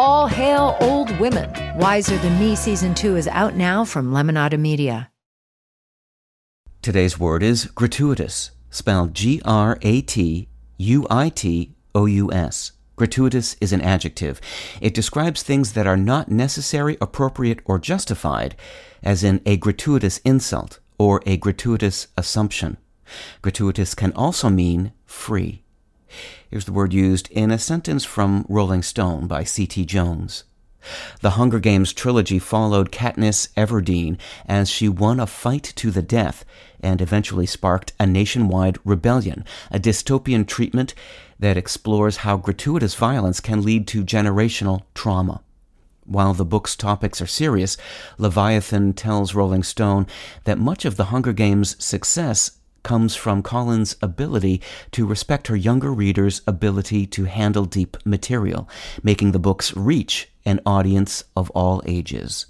All hail old women. Wiser Than Me season two is out now from Lemonada Media. Today's word is gratuitous, spelled G R A T U I T O U S. Gratuitous is an adjective. It describes things that are not necessary, appropriate, or justified, as in a gratuitous insult or a gratuitous assumption. Gratuitous can also mean free. Here's the word used in a sentence from Rolling Stone by C.T. Jones. The Hunger Games trilogy followed Katniss Everdeen as she won a fight to the death and eventually sparked a nationwide rebellion, a dystopian treatment that explores how gratuitous violence can lead to generational trauma. While the book's topics are serious, Levithan tells Rolling Stone that much of the Hunger Games' success comes from Collins' ability to respect her younger readers' ability to handle deep material, making the books reach an audience of all ages.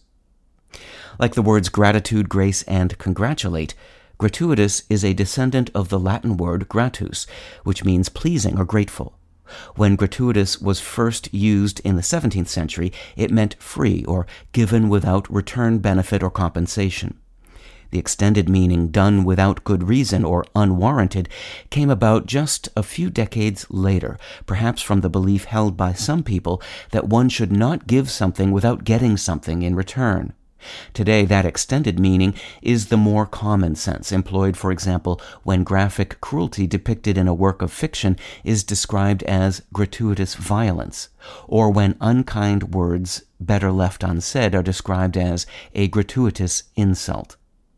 Like the words gratitude, grace, and congratulate, gratuitous is a descendant of the Latin word gratus, which means pleasing or grateful. When gratuitous was first used in the 17th century, it meant free or given without return benefit or compensation. The extended meaning done without good reason or unwarranted came about just a few decades later, perhaps from the belief held by some people that one should not give something without getting something in return. Today, that extended meaning is the more common sense, employed, for example, when graphic cruelty depicted in a work of fiction is described as gratuitous violence, or when unkind words, better left unsaid, are described as a gratuitous insult.